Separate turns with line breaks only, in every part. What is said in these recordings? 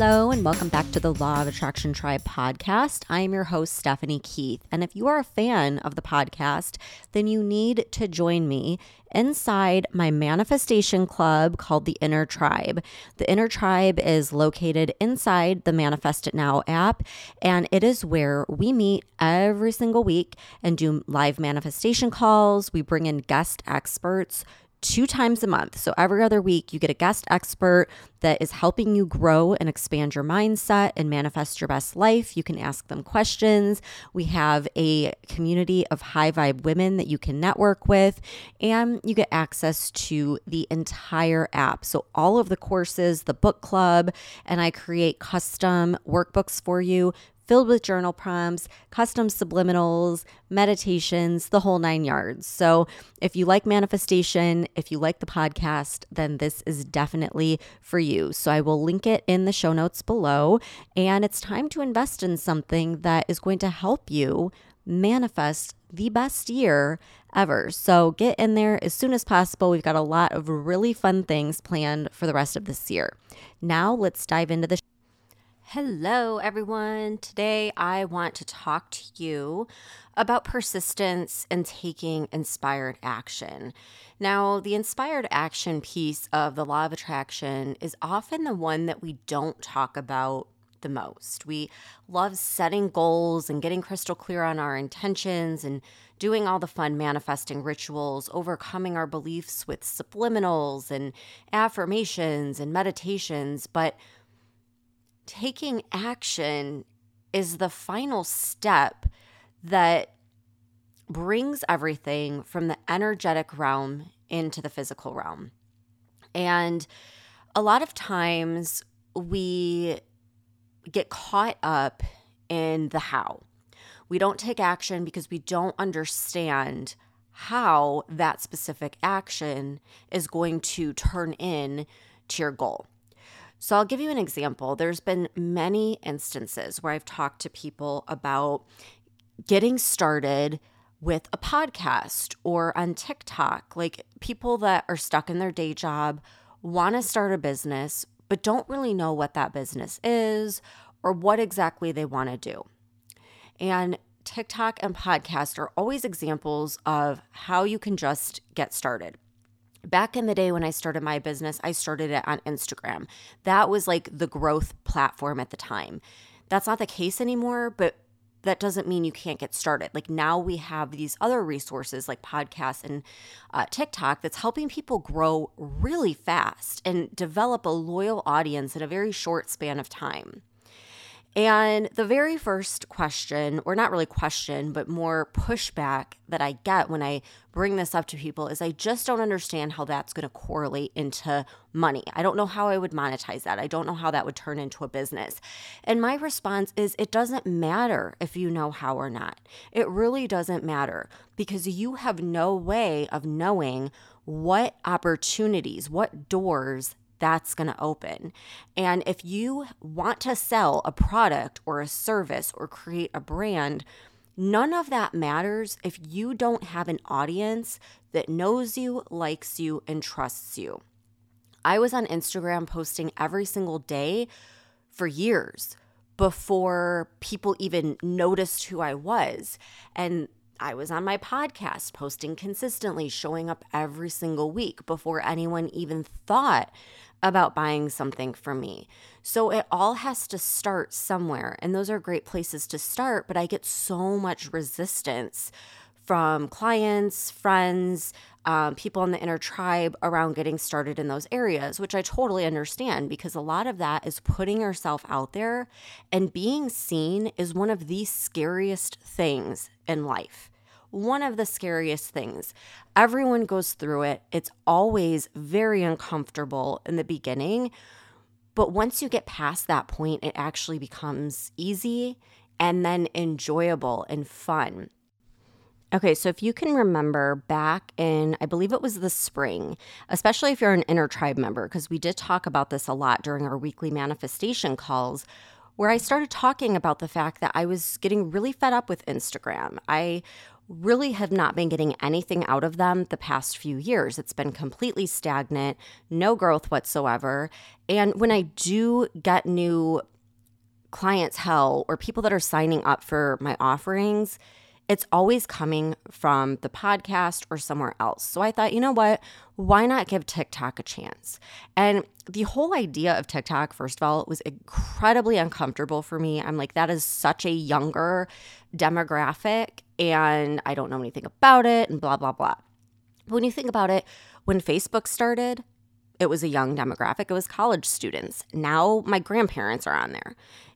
Hello, and welcome back to the Law of Attraction Tribe podcast. I am your host, Stephanie Keith. And if you are a fan of the podcast, then you need to join me inside my manifestation club called the Inner Tribe. The Inner Tribe is located inside the Manifest It Now app, and it is where we meet every single week and do live manifestation calls. We bring in guest experts two times a month. So every other week, you get a guest expert that is helping you grow and expand your mindset and manifest your best life. You can ask them questions. We have a community of high vibe women that you can network with, and you get access to the entire app. So all of the courses, the book club, and I create custom workbooks for you filled with journal prompts, custom subliminals, meditations, the whole nine yards. So, if you like manifestation, if you like the podcast, then this is definitely for you. So, I will link it in the show notes below. And it's time to invest in something that is going to help you manifest the best year ever. So get in there as soon as possible. We've got a lot of really fun things planned for the rest of this year. Now let's dive into the Hello, everyone. Today I want to talk to you about persistence and taking inspired action. Now, the inspired action piece of the law of attraction is often the one that we don't talk about the most. We love setting goals and getting crystal clear on our intentions and doing all the fun manifesting rituals, overcoming our beliefs with subliminals and affirmations and meditations, but taking action is the final step that brings everything from the energetic realm into the physical realm. And a lot of times we get caught up in the how. We don't take action because we don't understand how that specific action is going to turn in to your goal. So I'll give you an example. There's been many instances where I've talked to people about getting started with a podcast or on TikTok, like people that are stuck in their day job, want to start a business, but don't really know what that business is or what exactly they want to do. And TikTok and podcast are always examples of how you can just get started back in the day when I started my business, I started it on Instagram. That was like the growth platform at the time. That's not the case anymore, but that doesn't mean you can't get started. Like now we have these other resources like podcasts and uh, TikTok that's helping people grow really fast and develop a loyal audience in a very short span of time. And the very first question, or not really question, but more pushback that I get when I bring this up to people is I just don't understand how that's going to correlate into money. I don't know how I would monetize that. I don't know how that would turn into a business. And my response is it doesn't matter if you know how or not. It really doesn't matter because you have no way of knowing what opportunities, what doors that's going to open. And if you want to sell a product or a service or create a brand, none of that matters if you don't have an audience that knows you, likes you, and trusts you. I was on Instagram posting every single day for years before people even noticed who I was. And I was on my podcast posting consistently, showing up every single week before anyone even thought about buying something for me. So it all has to start somewhere. And those are great places to start, but I get so much resistance from clients, friends, um, people in the inner tribe around getting started in those areas, which I totally understand because a lot of that is putting yourself out there and being seen is one of the scariest things in life one of the scariest things. Everyone goes through it. It's always very uncomfortable in the beginning. But once you get past that point, it actually becomes easy and then enjoyable and fun. Okay, so if you can remember back in, I believe it was the spring, especially if you're an inner tribe member, because we did talk about this a lot during our weekly manifestation calls, where I started talking about the fact that I was getting really fed up with Instagram. I really have not been getting anything out of them the past few years. It's been completely stagnant, no growth whatsoever. And when I do get new clientele or people that are signing up for my offerings, it's always coming from the podcast or somewhere else. So I thought, you know what? Why not give TikTok a chance? And the whole idea of TikTok, first of all, was incredibly uncomfortable for me. I'm like, that is such a younger demographic, and I don't know anything about it, and blah, blah, blah. But when you think about it, when Facebook started, it was a young demographic, it was college students. Now my grandparents are on there.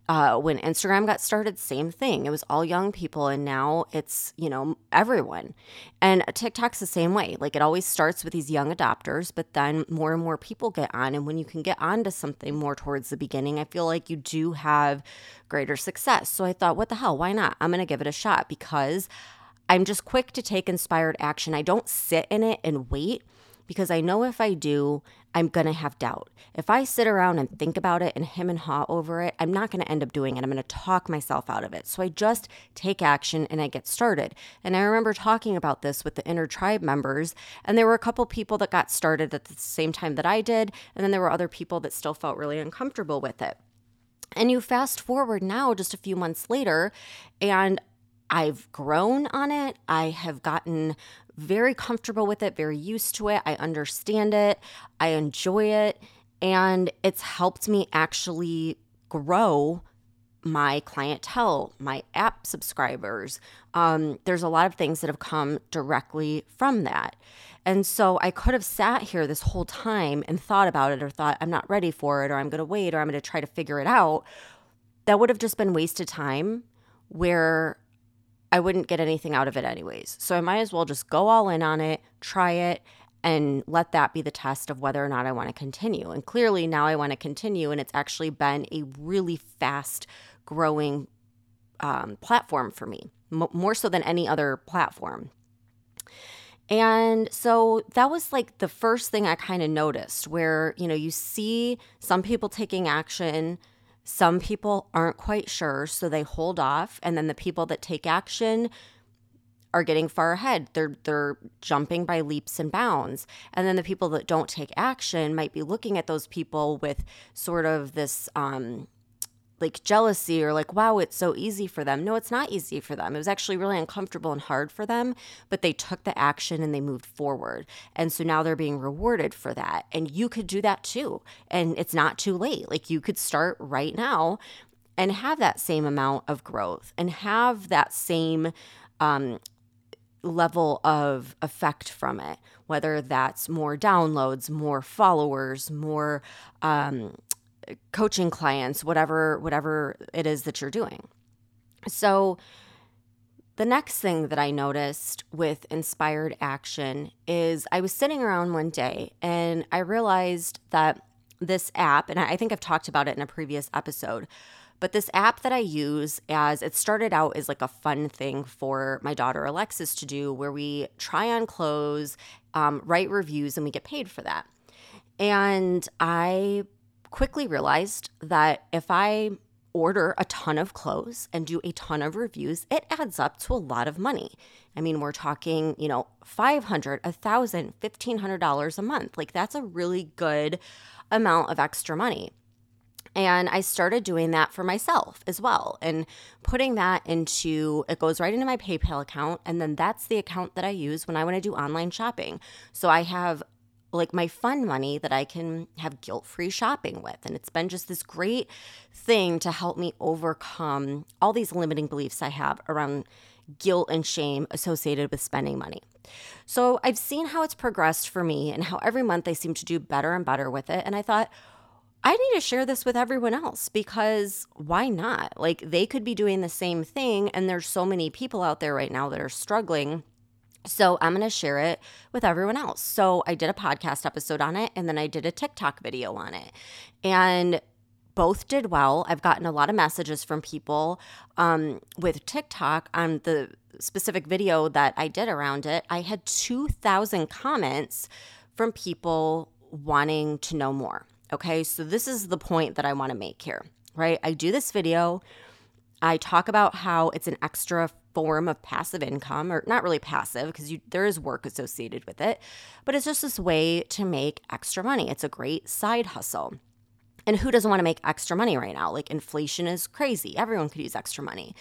Uh, when Instagram got started, same thing. It was all young people, and now it's, you know, everyone. And TikTok's the same way. Like it always starts with these young adopters, but then more and more people get on. And when you can get onto something more towards the beginning, I feel like you do have greater success. So I thought, what the hell? Why not? I'm going to give it a shot because I'm just quick to take inspired action. I don't sit in it and wait because I know if I do, I'm going to have doubt. If I sit around and think about it and him and haw over it, I'm not going to end up doing it. I'm going to talk myself out of it. So I just take action and I get started. And I remember talking about this with the inner tribe members, and there were a couple people that got started at the same time that I did, and then there were other people that still felt really uncomfortable with it. And you fast forward now, just a few months later, and I've grown on it. I have gotten very comfortable with it, very used to it. I understand it, I enjoy it, and it's helped me actually grow my clientele, my app subscribers. Um, there's a lot of things that have come directly from that. And so I could have sat here this whole time and thought about it or thought, I'm not ready for it, or I'm going to wait, or I'm going to try to figure it out. That would have just been wasted time where I wouldn't get anything out of it anyways. So I might as well just go all in on it, try it, and let that be the test of whether or not I want to continue. And clearly now I want to continue, and it's actually been a really fast growing um, platform for me, m- more so than any other platform. And so that was like the first thing I kind of noticed where, you know, you see some people taking action some people aren't quite sure, so they hold off. And then the people that take action are getting far ahead. They're they're jumping by leaps and bounds. And then the people that don't take action might be looking at those people with sort of this um, like jealousy or like, wow, it's so easy for them. No, it's not easy for them. It was actually really uncomfortable and hard for them, but they took the action and they moved forward. And so now they're being rewarded for that. And you could do that too. And it's not too late. Like you could start right now and have that same amount of growth and have that same um, level of effect from it, whether that's more downloads, more followers, more um, coaching clients, whatever whatever it is that you're doing. So the next thing that I noticed with inspired action is I was sitting around one day and I realized that this app, and I think I've talked about it in a previous episode, but this app that I use as it started out as like a fun thing for my daughter Alexis to do where we try on clothes, um, write reviews, and we get paid for that. And I quickly realized that if I order a ton of clothes and do a ton of reviews, it adds up to a lot of money. I mean, we're talking, you know, 500, 1000, 1500 dollars a month. Like that's a really good amount of extra money. And I started doing that for myself as well and putting that into it goes right into my PayPal account. And then that's the account that I use when I want to do online shopping. So I have like my fun money that I can have guilt free shopping with. And it's been just this great thing to help me overcome all these limiting beliefs I have around guilt and shame associated with spending money. So I've seen how it's progressed for me and how every month I seem to do better and better with it. And I thought, I need to share this with everyone else because why not? Like they could be doing the same thing. And there's so many people out there right now that are struggling so I'm going to share it with everyone else. So I did a podcast episode on it and then I did a TikTok video on it. And both did well. I've gotten a lot of messages from people um, with TikTok on the specific video that I did around it. I had 2,000 comments from people wanting to know more. Okay, so this is the point that I want to make here, right? I do this video I talk about how it's an extra form of passive income, or not really passive because there is work associated with it, but it's just this way to make extra money. It's a great side hustle. And who doesn't want to make extra money right now? Like inflation is crazy. Everyone could use extra money.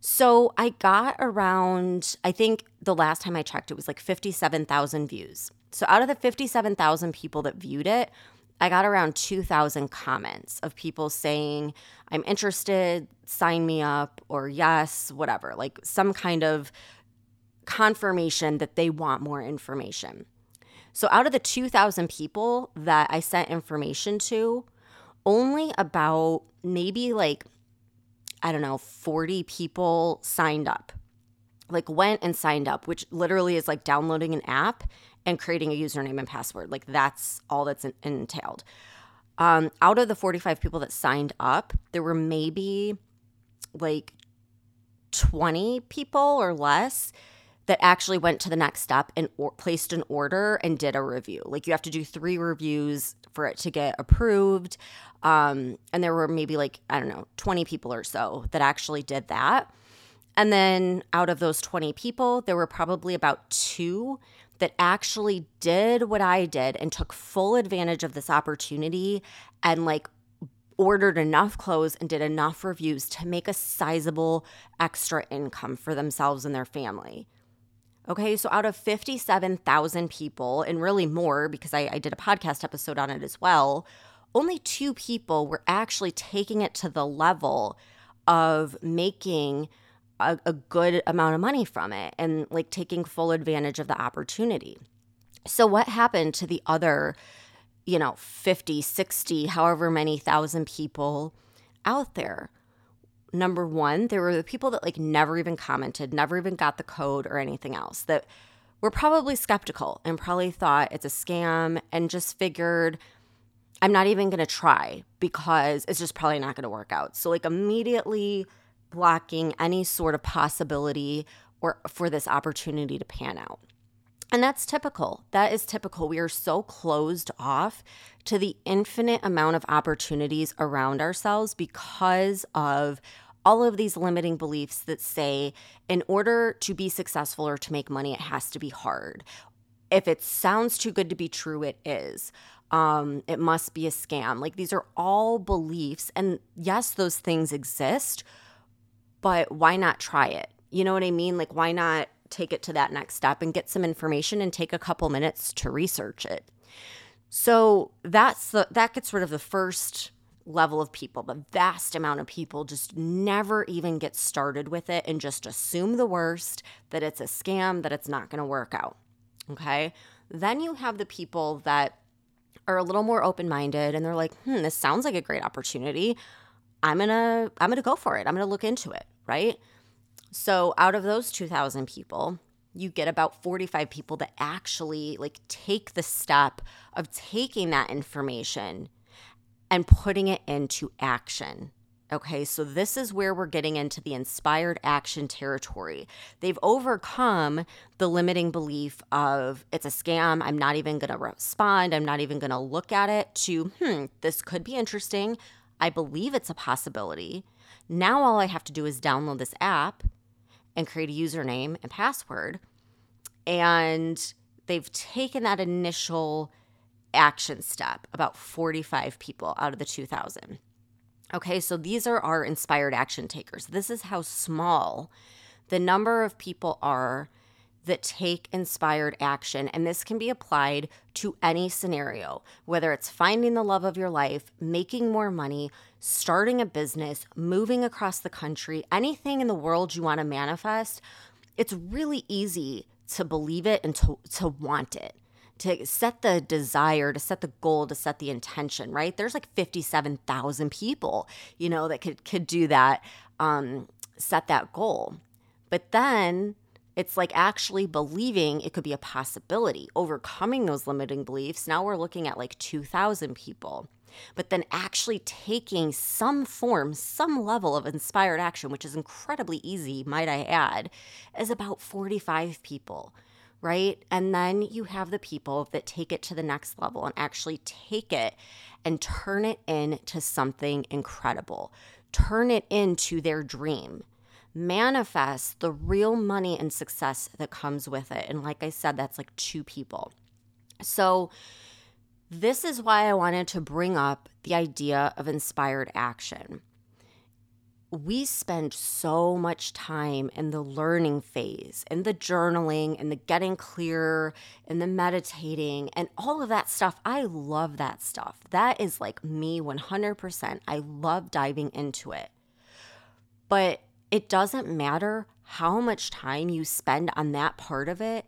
So I got around, I think the last time I checked, it was like 57,000 views. So out of the 57,000 people that viewed it, I got around 2,000 comments of people saying, I'm interested, sign me up, or yes, whatever, like some kind of confirmation that they want more information. So, out of the 2,000 people that I sent information to, only about maybe like, I don't know, 40 people signed up, like went and signed up, which literally is like downloading an app and creating a username and password. Like that's all that's entailed. Um, out of the 45 people that signed up, there were maybe like 20 people or less that actually went to the next step and or- placed an order and did a review. Like you have to do three reviews for it to get approved. Um, and there were maybe like, I don't know, 20 people or so that actually did that. And then out of those 20 people, there were probably about two that actually did what I did and took full advantage of this opportunity and like ordered enough clothes and did enough reviews to make a sizable extra income for themselves and their family. Okay, so out of 57,000 people, and really more because I, I, did a podcast episode on it as well, only two people were actually taking it to the level of making a, a good amount of money from it and like taking full advantage of the opportunity. So, what happened to the other, you know, 50, 60, however many thousand people out there? Number one, there were the people that like never even commented, never even got the code or anything else that were probably skeptical and probably thought it's a scam and just figured, I'm not even going to try because it's just probably not going to work out. So, like, immediately blocking any sort of possibility or for this opportunity to pan out. And that's typical. That is typical. We are so closed off to the infinite amount of opportunities around ourselves because of all of these limiting beliefs that say, in order to be successful or to make money, it has to be hard. If it sounds too good to be true, it is. Um, it must be a scam. Like these are all beliefs. And yes, those things exist, but why not try it? You know what I mean? Like, why not take it to that next step and get some information and take a couple minutes to research it? So that's the that gets rid of the first level of people. The vast amount of people just never even get started with it and just assume the worst that it's a scam, that it's not going to work out. Okay. Then you have the people that are a little more open minded and they're like, hmm, this sounds like a great opportunity. I'm to I'm to go for it. I'm to look into it right? So out of those 2000 people, you get about 45 people that actually like take the step of taking that information and putting it into action. Okay, so this is where we're getting into the inspired action territory. They've overcome the limiting belief of it's a scam, I'm not even gonna respond, I'm not even gonna look at it, to, hmm, this could be interesting. I believe it's a possibility. Now all I have to do is download this app and create a username and password. And they've taken that initial action step, about 45 people out of the 2,000. Okay, so these are our inspired action takers. This is how small the number of people are that take inspired action. And this can be applied to any scenario, whether it's finding the love of your life, making more money, starting a business, moving across the country, anything in the world you want to manifest. It's really easy to believe it and to, to want it. To set the desire, to set the goal, to set the intention, right? There's like 57,000 people, you know, that could could do that, um, set that goal. But then it's like actually believing it could be a possibility, overcoming those limiting beliefs. Now we're looking at like 2,000 people. But then actually taking some form, some level of inspired action, which is incredibly easy, might I add, is about 45 people. right? And then you have the people that take it to the next level and actually take it and turn it into something incredible, turn it into their dream. Manifest the real money and success that comes with it. And like I said, that's like two people. So, this is why I wanted to bring up the idea of inspired action we spend so much time in the learning phase, in the journaling, in the getting clear, in the meditating, and all of that stuff. I love that stuff. That is like me 100%. I love diving into it. But it doesn't matter how much time you spend on that part of it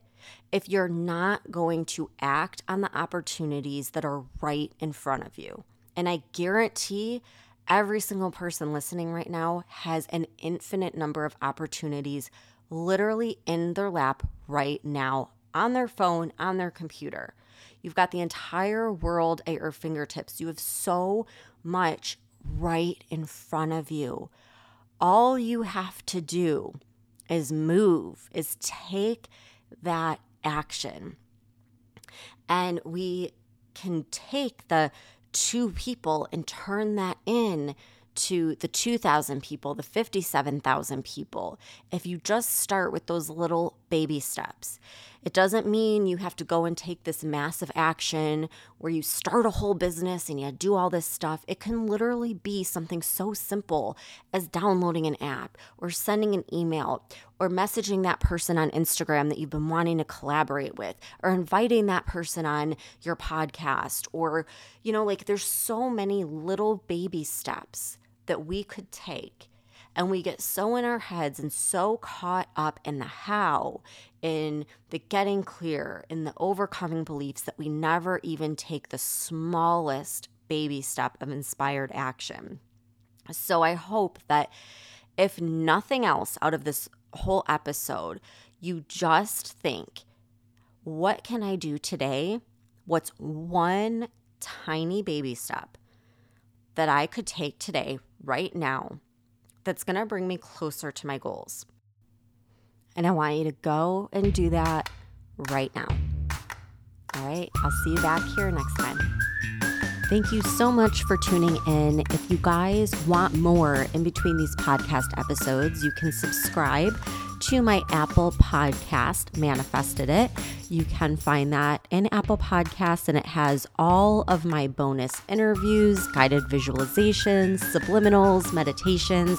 if you're not going to act on the opportunities that are right in front of you. And I guarantee Every single person listening right now has an infinite number of opportunities literally in their lap right now on their phone, on their computer. You've got the entire world at your fingertips. You have so much right in front of you. All you have to do is move, is take that action. And we can take the two people and turn that in to the 2,000 people, the 57,000 people, if you just start with those little baby steps. It doesn't mean you have to go and take this massive action where you start a whole business and you do all this stuff. It can literally be something so simple as downloading an app or sending an email or messaging that person on Instagram that you've been wanting to collaborate with or inviting that person on your podcast or, you know, like there's so many little baby steps that we could take. And we get so in our heads and so caught up in the how, in the getting clear, in the overcoming beliefs that we never even take the smallest baby step of inspired action. So I hope that if nothing else out of this whole episode, you just think, what can I do today? What's one tiny baby step that I could take today right now that's going to bring me closer to my goals. And I want you to go and do that right now. All right, I'll see you back here next time. Thank you so much for tuning in. If you guys want more in between these podcast episodes, you can subscribe to my Apple podcast, Manifested It. You can find that in Apple Podcasts, and it has all of my bonus interviews, guided visualizations, subliminals, meditations,